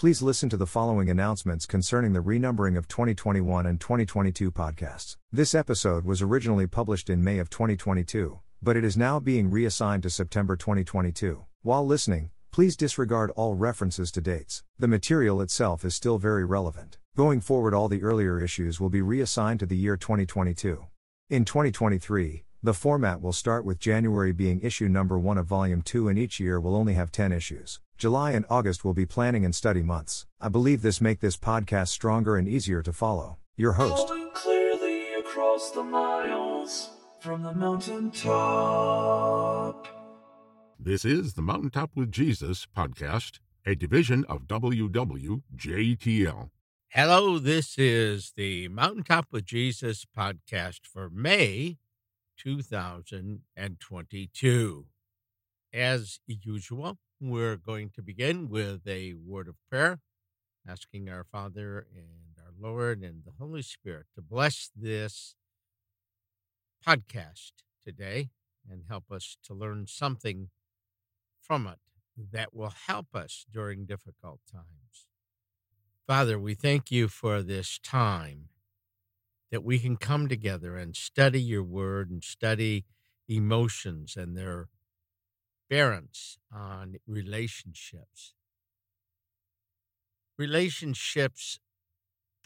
Please listen to the following announcements concerning the renumbering of 2021 and 2022 podcasts. This episode was originally published in May of 2022, but it is now being reassigned to September 2022. While listening, please disregard all references to dates. The material itself is still very relevant. Going forward, all the earlier issues will be reassigned to the year 2022. In 2023, the format will start with January being issue number 1 of Volume 2, and each year will only have 10 issues. July and August will be planning and study months. I believe this make this podcast stronger and easier to follow. Your host. Calling clearly across the miles from the mountaintop. This is the Mountaintop with Jesus podcast, a division of WWJTL. Hello, this is the Mountaintop with Jesus podcast for May 2022. As usual, we're going to begin with a word of prayer, asking our Father and our Lord and the Holy Spirit to bless this podcast today and help us to learn something from it that will help us during difficult times. Father, we thank you for this time that we can come together and study your word and study emotions and their bearance on relationships. Relationships,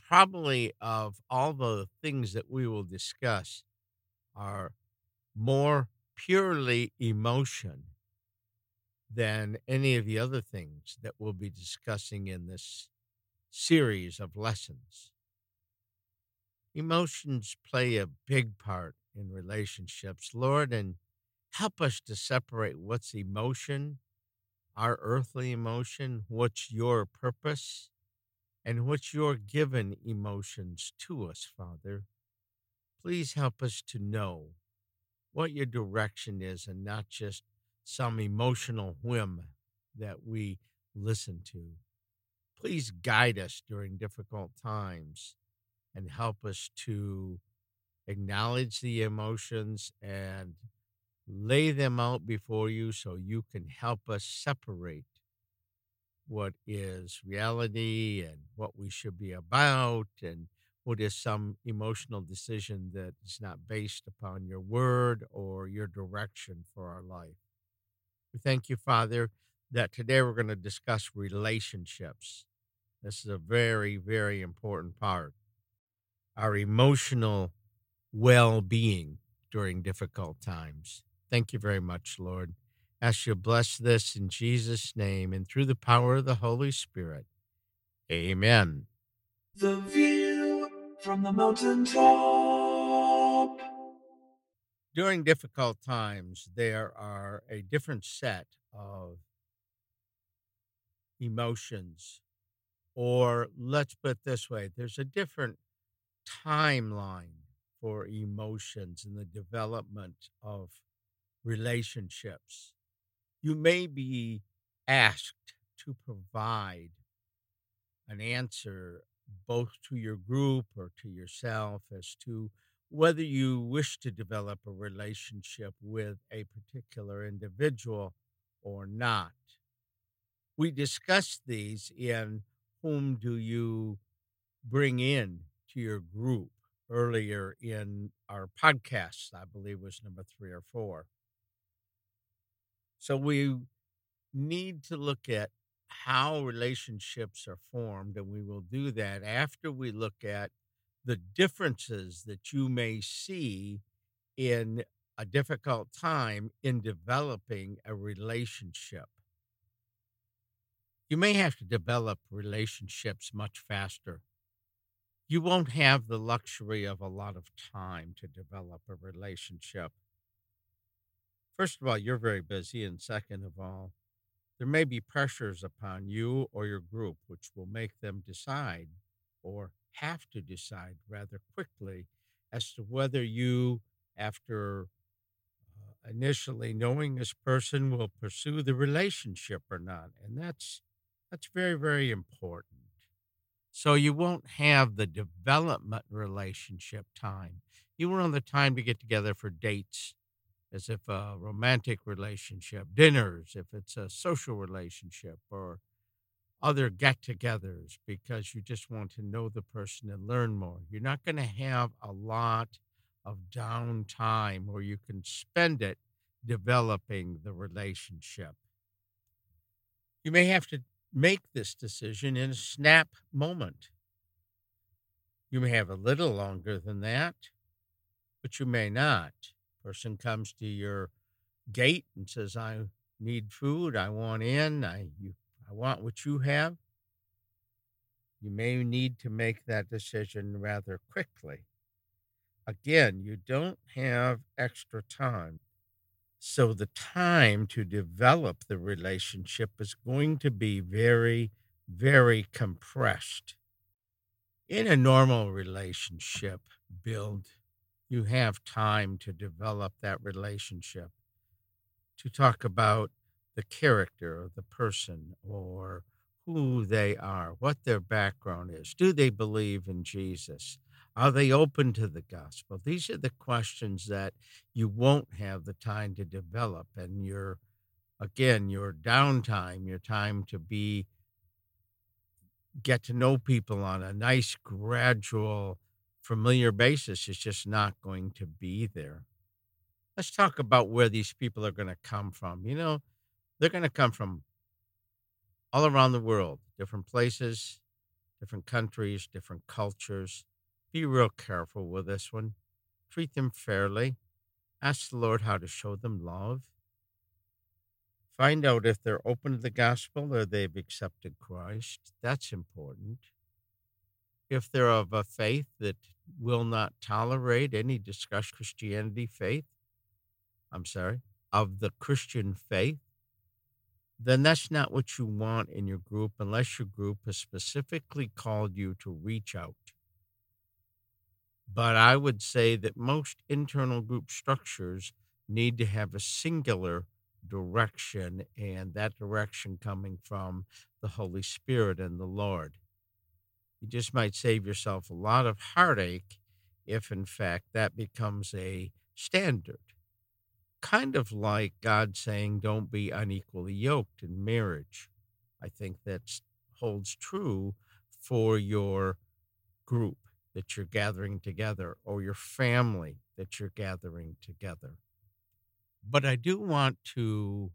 probably of all the things that we will discuss, are more purely emotion than any of the other things that we'll be discussing in this series of lessons. Emotions play a big part in relationships, Lord, and help us to separate what's emotion, our earthly emotion, what's your purpose, and what's your given emotions to us, Father. Please help us to know what your direction is and not just some emotional whim that we listen to. Please guide us during difficult times and help us to acknowledge the emotions and lay them out before you so you can help us separate what is reality and what we should be about and what is some emotional decision that is not based upon your word or your direction for our life. We thank you, Father, that today we're going to discuss relationships. This is a very, very important part. Our emotional well being during difficult times. Thank you very much, Lord. Ask you bless this in Jesus' name and through the power of the Holy Spirit. Amen. The view from the mountaintop. During difficult times, there are a different set of emotions, or let's put it this way there's a different timeline for emotions and the development of relationships. You may be asked to provide an answer both to your group or to yourself as to whether you wish to develop a relationship with a particular individual or not. We discussed these in whom do you bring in to your group earlier in our podcast, I believe was number three or four. So we need to look at how relationships are formed, and we will do that after we look at the differences that you may see in a difficult time in developing a relationship. You may have to develop relationships much faster. You won't have the luxury of a lot of time to develop a relationship. First of all, you're very busy. And second of all, there may be pressures upon you or your group which will make them decide or have to decide rather quickly as to whether you, after uh, initially knowing this person, will pursue the relationship or not. And that's that's very, very important. So you won't have the development relationship time. You won't have the time to get together for dates as if a romantic relationship, dinners, if it's a social relationship, or other get togethers because you just want to know the person and learn more. You're not going to have a lot of downtime where you can spend it developing the relationship. You may have to make this decision in a snap moment. You may have a little longer than that, but you may not. Person comes to your gate and says, I need food, I want in, I you I want what you have. You may need to make that decision rather quickly. Again, you don't have extra time. So the time to develop the relationship is going to be very, very compressed. In a normal relationship build, you have time to develop that relationship, to talk about the character of the person or who they are, what their background is. Do they believe in Jesus? Are they open to the gospel? These are the questions that you won't have the time to develop. And your, again, your downtime, your time to be, get to know people on a nice, gradual, familiar basis is just not going to be there. Let's talk about where these people are going to come from. You know, they're going to come from all around the world, different places, different countries, different cultures. Be real careful with this one. Treat them fairly. Ask the Lord how to show them love. Find out if they're open to the gospel or they've accepted Christ. That's important. If they're of a faith that will not tolerate any discussion Christianity faith, I'm sorry, of the Christian faith, then that's not what you want in your group unless your group has specifically called you to reach out. But I would say that most internal group structures need to have a singular direction, and that direction coming from the Holy Spirit and the Lord. You just might save yourself a lot of heartache if, in fact, that becomes a standard kind of like God saying, don't be unequally yoked in marriage. I think that holds true for your group that you're gathering together or your family that you're gathering together. But I do want to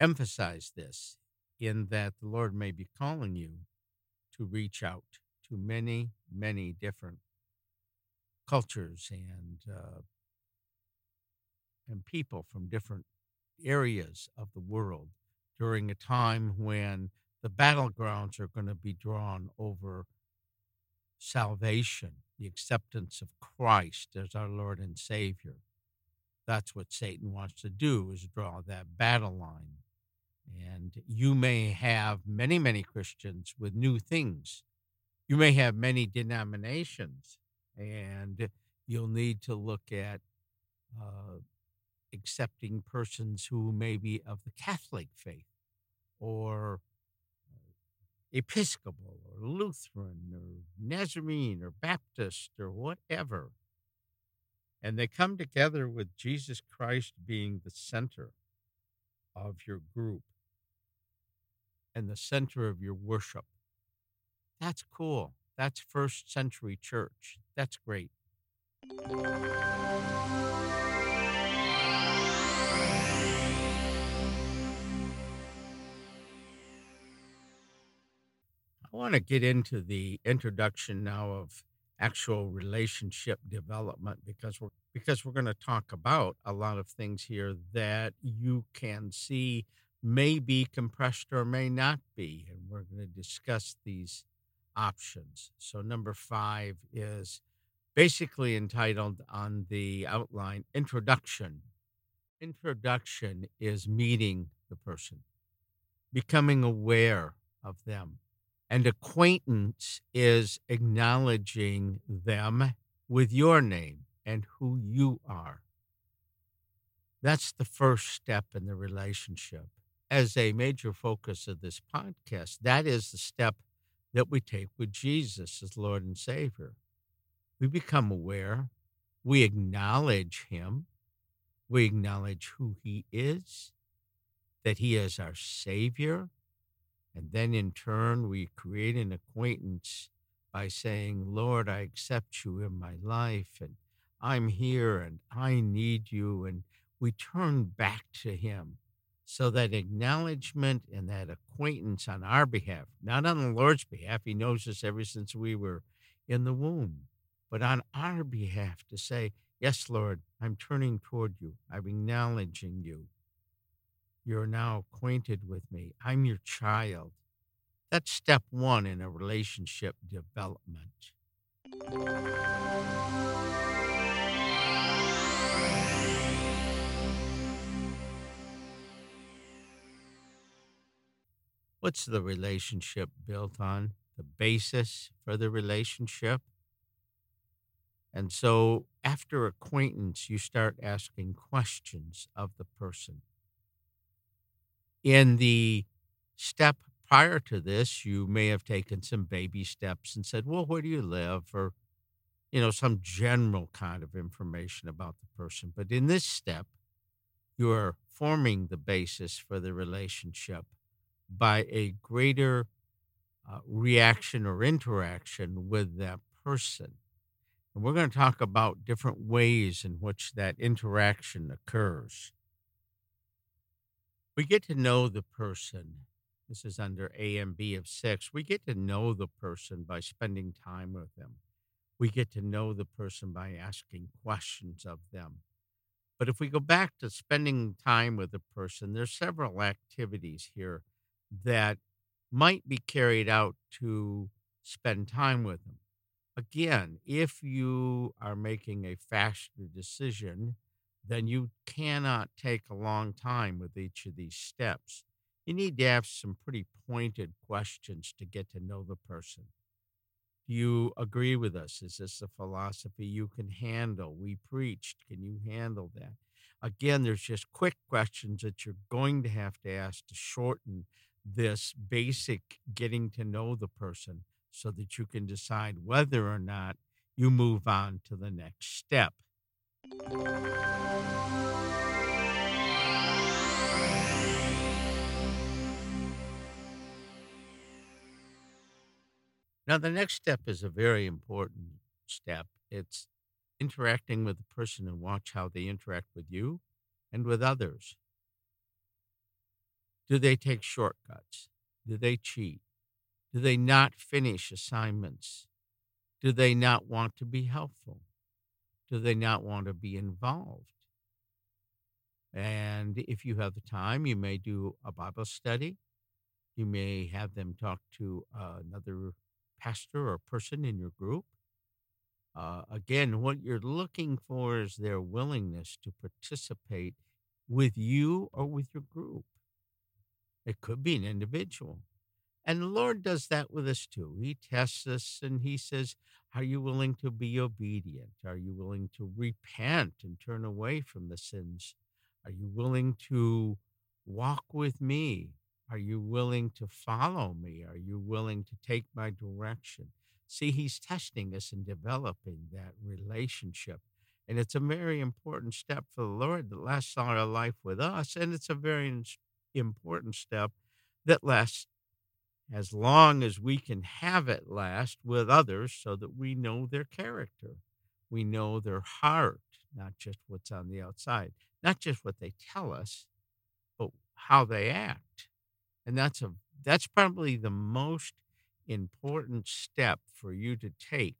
emphasize this in that the Lord may be calling you to reach out to many, many different cultures and uh, and people from different areas of the world during a time when the battlegrounds are going to be drawn over salvation, the acceptance of Christ as our Lord and Savior. That's what Satan wants to do is draw that battle line. And you may have many, many Christians with new things. You may have many denominations, and you'll need to look at uh, accepting persons who may be of the Catholic faith or uh, Episcopal or Lutheran or Nazarene or Baptist or whatever. And they come together with Jesus Christ being the center of your group and the center of your worship. That's cool. That's first century church. That's great. I want to get into the introduction now of actual relationship development because we're because we're going to talk about a lot of things here that you can see may be compressed or may not be and we're going to discuss these options. So number 5 is basically entitled on the outline introduction. Introduction is meeting the person, becoming aware of them and acquaintance is acknowledging them with your name and who you are. That's the first step in the relationship. As a major focus of this podcast, that is the step that we take with Jesus as Lord and Savior. We become aware, we acknowledge Him, we acknowledge who He is, that He is our Savior, And then in turn, we create an acquaintance by saying, Lord, I accept you in my life and I'm here and I need you. And we turn back to Him. So that acknowledgement and that acquaintance on our behalf, not on the Lord's behalf, He knows us ever since we were in the womb, but on our behalf to say, Yes, Lord, I'm turning toward you. I'm acknowledging you. You're now acquainted with me. I'm your child. That's step one in a relationship development. What's the relationship built on? The basis for the relationship? And so, after acquaintance, you start asking questions of the person. In the step prior to this, you may have taken some baby steps and said, Well, where do you live? Or, you know, some general kind of information about the person. But in this step, you're forming the basis for the relationship by a greater uh, reaction or interaction with that person. And we're going to talk about different ways in which that interaction occurs. We get to know the person. This is under A and B of six. We get to know the person by spending time with them. We get to know the person by asking questions of them. But if we go back to spending time with a person, there's several activities here that might be carried out to spend time with them. Again, if you are making a faster decision, then you cannot take a long time with each of these steps. You need to have some pretty pointed questions to get to know the person. Do you agree with us? Is this a philosophy you can handle? We preached. Can you handle that? Again, there's just quick questions that you're going to have to ask to shorten this basic getting to know the person so that you can decide whether or not you move on to the next step. Now, the next step is a very important step. It's interacting with the person and watch how they interact with you and with others. Do they take shortcuts? Do they cheat? Do they not finish assignments? Do they not want to be helpful? Do they not want to be involved? And if you have the time, you may do a Bible study. You may have them talk to uh, another pastor or person in your group. Uh, again, what you're looking for is their willingness to participate with you or with your group. It could be an individual. And the Lord does that with us too. He tests us and He says, Are you willing to be obedient? Are you willing to repent and turn away from the sins? Are you willing to walk with me? Are you willing to follow me? Are you willing to take my direction? See, He's testing us and developing that relationship. And it's a very important step for the Lord that lasts all our life with us. And it's a very important step that lasts as long as we can have it last with others so that we know their character. We know their heart, not just what's on the outside, not just what they tell us, but how they act. And that's a that's probably the most important step for you to take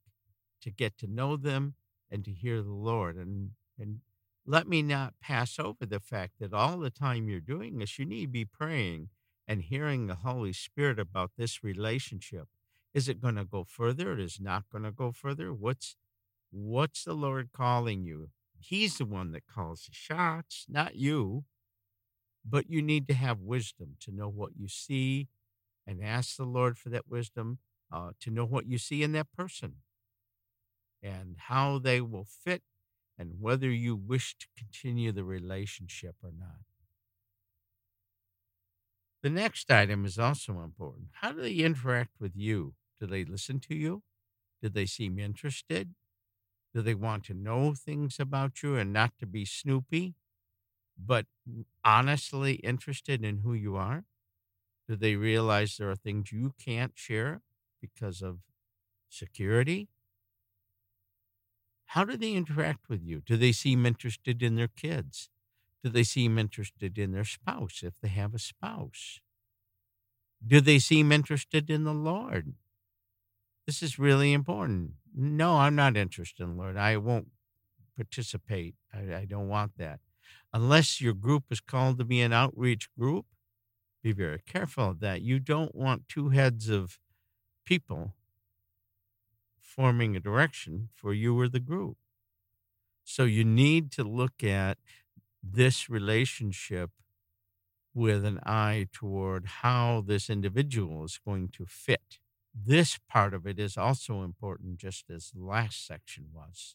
to get to know them and to hear the Lord. And and let me not pass over the fact that all the time you're doing this, you need to be praying and hearing the Holy Spirit about this relationship. Is it going to go further? It is not going to go further. What's what's the Lord calling you? He's the one that calls the shots, not you. But you need to have wisdom to know what you see and ask the Lord for that wisdom uh, to know what you see in that person and how they will fit and whether you wish to continue the relationship or not. The next item is also important. How do they interact with you? Do they listen to you? Do they seem interested? Do they want to know things about you and not to be snoopy, but honestly interested in who you are? Do they realize there are things you can't share because of security? How do they interact with you? Do they seem interested in their kids? Do they seem interested in their spouse if they have a spouse? Do they seem interested in the Lord? This is really important. No, I'm not interested in the Lord. I won't participate. I, I don't want that. Unless your group is called to be an outreach group, be very careful of that. You don't want two heads of people forming a direction for you or the group. So you need to look at this relationship with an eye toward how this individual is going to fit. This part of it is also important, just as the last section was.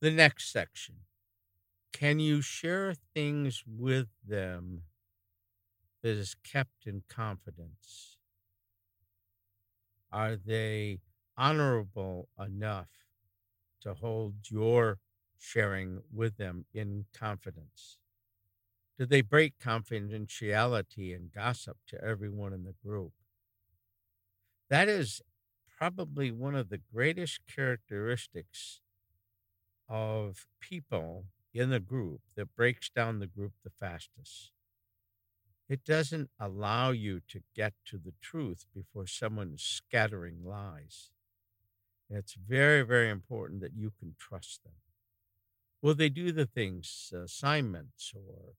The next section. Can you share things with them that is kept in confidence? Are they honorable enough to hold your sharing with them in confidence? Do they break confidentiality and gossip to everyone in the group? That is probably one of the greatest characteristics of people in the group that breaks down the group the fastest. It doesn't allow you to get to the truth before someone is scattering lies. And it's very, very important that you can trust them. Will they do the things, uh, assignments, or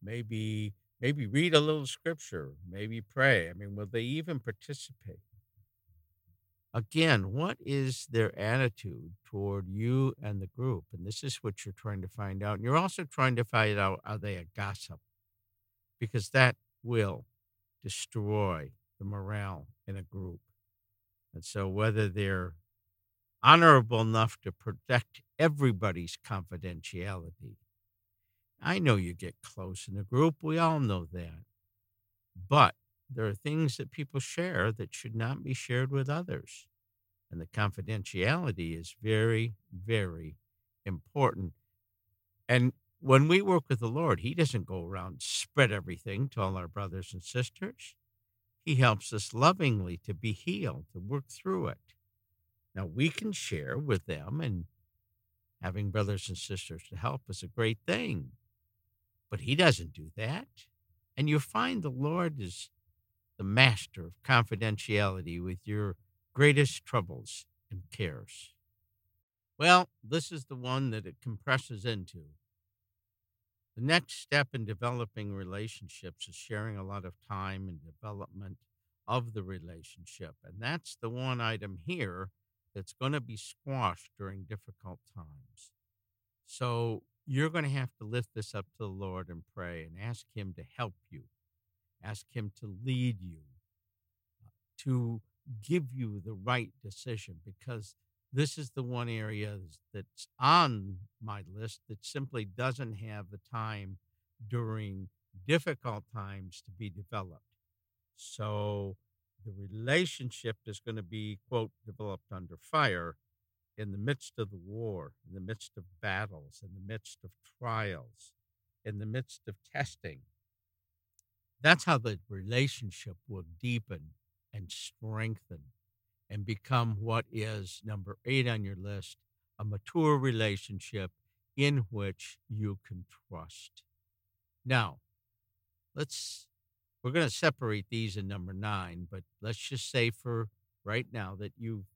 maybe maybe read a little scripture, maybe pray? I mean, will they even participate? Again, what is their attitude toward you and the group? And this is what you're trying to find out. And you're also trying to find out are they a gossip? Because that will destroy the morale in a group. And so, whether they're honorable enough to protect everybody's confidentiality, I know you get close in a group. We all know that. But there are things that people share that should not be shared with others. And the confidentiality is very, very important. And when we work with the Lord, He doesn't go around spread everything to all our brothers and sisters. He helps us lovingly to be healed, to work through it. Now we can share with them, and having brothers and sisters to help is a great thing. But He doesn't do that. And you find the Lord is the master of confidentiality with your greatest troubles and cares. Well, this is the one that it compresses into. The next step in developing relationships is sharing a lot of time and development of the relationship. And that's the one item here that's going to be squashed during difficult times. So you're going to have to lift this up to the Lord and pray and ask Him to help you Ask Him to lead you, uh, to give you the right decision, because this is the one area that's on my list that simply doesn't have the time during difficult times to be developed. So the relationship is going to be, quote, developed under fire in the midst of the war, in the midst of battles, in the midst of trials, in the midst of testing. That's how the relationship will deepen and strengthen and become what is number eight on your list a mature relationship in which you can trust. Now, let's, we're going to separate these in number nine, but let's just say for right now that you've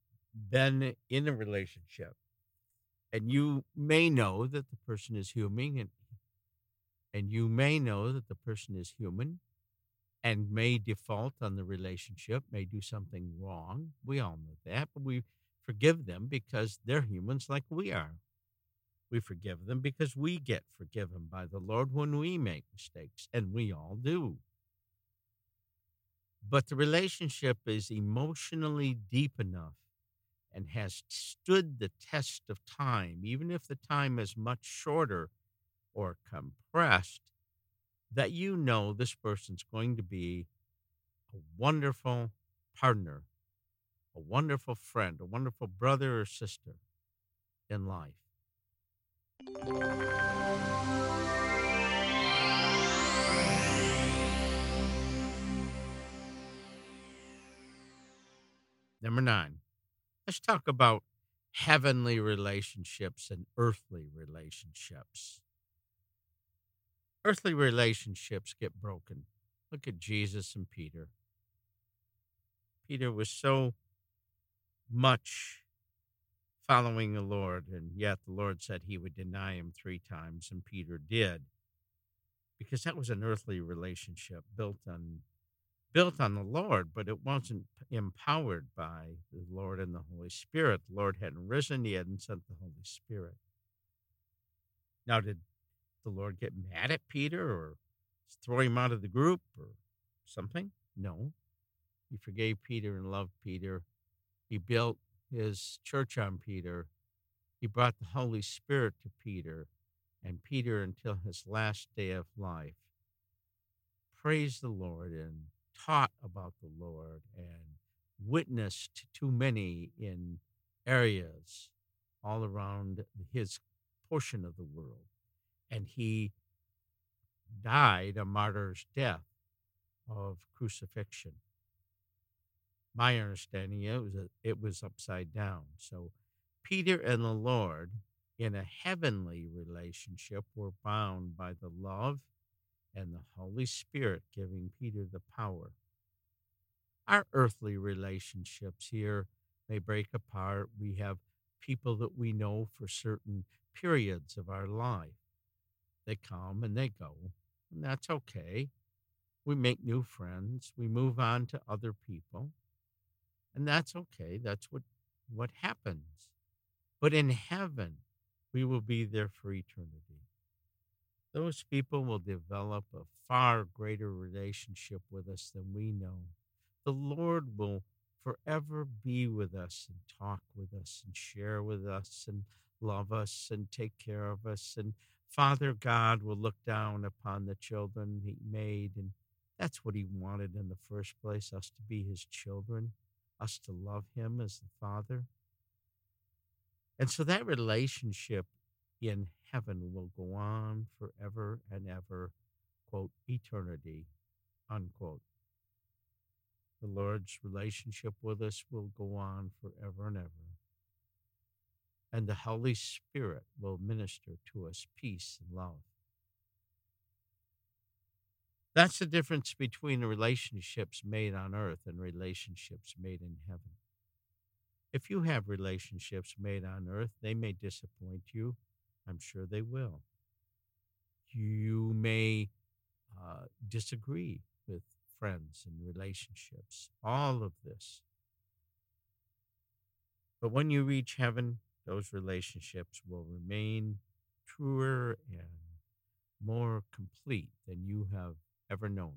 been in a relationship and you may know that the person is human and, and you may know that the person is human and may default on the relationship, may do something wrong. We all know that, but we forgive them because they're humans like we are. We forgive them because we get forgiven by the Lord when we make mistakes, and we all do. But the relationship is emotionally deep enough and has stood the test of time, even if the time is much shorter or compressed, that you know this person's going to be a wonderful partner a wonderful friend, a wonderful brother or sister in life. Number nine, let's talk about heavenly relationships and earthly relationships. Earthly relationships get broken. Look at Jesus and Peter. Peter was so much following the Lord, and yet the Lord said he would deny him three times, and Peter did, because that was an earthly relationship built on built on the Lord, but it wasn't empowered by the Lord and the Holy Spirit. The Lord hadn't risen, He hadn't sent the Holy Spirit. Now, did the Lord get mad at Peter or throw him out of the group or something? No. He forgave Peter and loved Peter. He built his church on Peter. He brought the Holy Spirit to Peter, and Peter, until his last day of life, praised the Lord and taught about the Lord and witnessed to many in areas all around his portion of the world. And he died a martyr's death of crucifixion. My understanding was a, it was upside down. So Peter and the Lord in a heavenly relationship were bound by the love and the Holy Spirit giving Peter the power. Our earthly relationships here may break apart. We have people that we know for certain periods of our life. They come and they go, and that's okay. We make new friends, we move on to other people, and that's okay. That's what, what happens. But in heaven, we will be there for eternity those people will develop a far greater relationship with us than we know. The Lord will forever be with us and talk with us and share with us and love us and take care of us. And Father God will look down upon the children He made. And that's what He wanted in the first place us to be His children, us to love Him as the Father. And so that relationship in heaven will go on forever and ever, quote, eternity, unquote. The Lord's relationship with us will go on forever and ever. And the Holy Spirit will minister to us peace and love. That's the difference between relationships made on earth and relationships made in heaven. If you have relationships made on earth, they may disappoint you I'm sure they will. You may uh, disagree with friends and relationships, all of this. But when you reach heaven, those relationships will remain truer and more complete than you have ever known.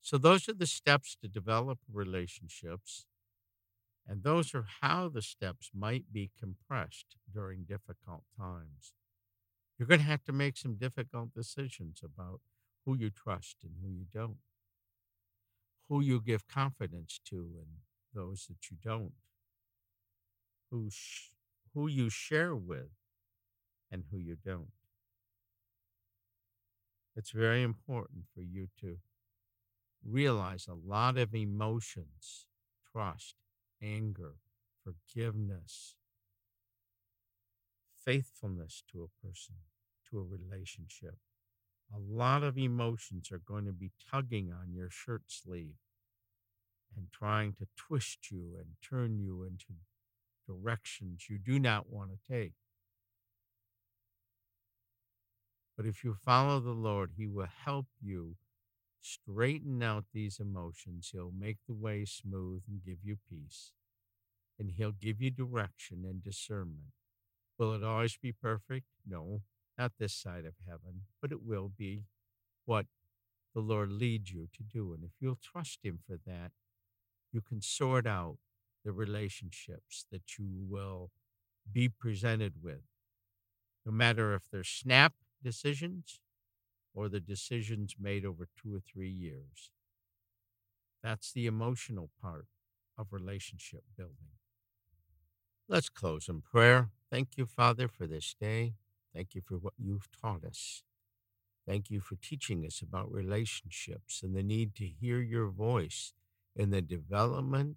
So, those are the steps to develop relationships and those are how the steps might be compressed during difficult times. You're going to have to make some difficult decisions about who you trust and who you don't, who you give confidence to and those that you don't, who, sh- who you share with and who you don't. It's very important for you to realize a lot of emotions, trust, anger, forgiveness, faithfulness to a person, to a relationship. A lot of emotions are going to be tugging on your shirt sleeve and trying to twist you and turn you into directions you do not want to take. But if you follow the Lord, He will help you straighten out these emotions. He'll make the way smooth and give you peace. And He'll give you direction and discernment. Will it always be perfect? No, not this side of heaven, but it will be what the Lord leads you to do. And if you'll trust Him for that, you can sort out the relationships that you will be presented with. No matter if they're snap decisions or the decisions made over two or three years. That's the emotional part of relationship building. Let's close in prayer. Thank you, Father, for this day. Thank you for what you've taught us. Thank you for teaching us about relationships and the need to hear your voice in the development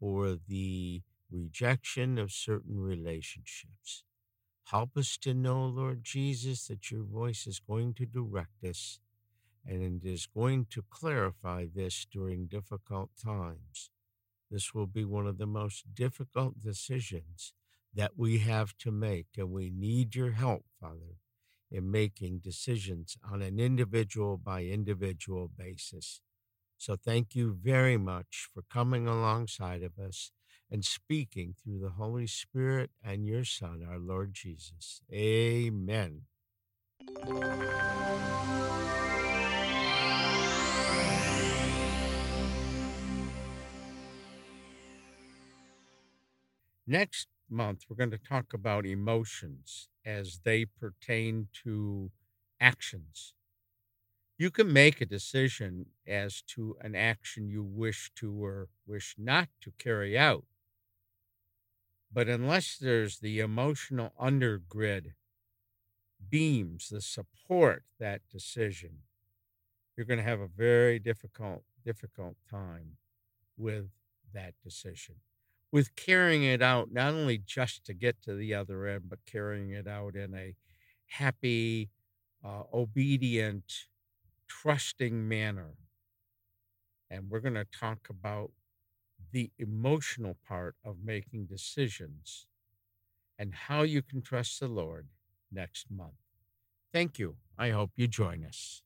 or the rejection of certain relationships. Help us to know, Lord Jesus, that your voice is going to direct us and it is going to clarify this during difficult times. This will be one of the most difficult decisions that we have to make, and we need your help, Father, in making decisions on an individual by individual basis. So thank you very much for coming alongside of us and speaking through the Holy Spirit and your Son, our Lord Jesus. Amen. Next month, we're going to talk about emotions as they pertain to actions. You can make a decision as to an action you wish to or wish not to carry out. But unless there's the emotional undergrid beams the support that decision, you're going to have a very difficult, difficult time with that decision with carrying it out, not only just to get to the other end, but carrying it out in a happy, uh, obedient, trusting manner. And we're going to talk about the emotional part of making decisions and how you can trust the Lord next month. Thank you. I hope you join us.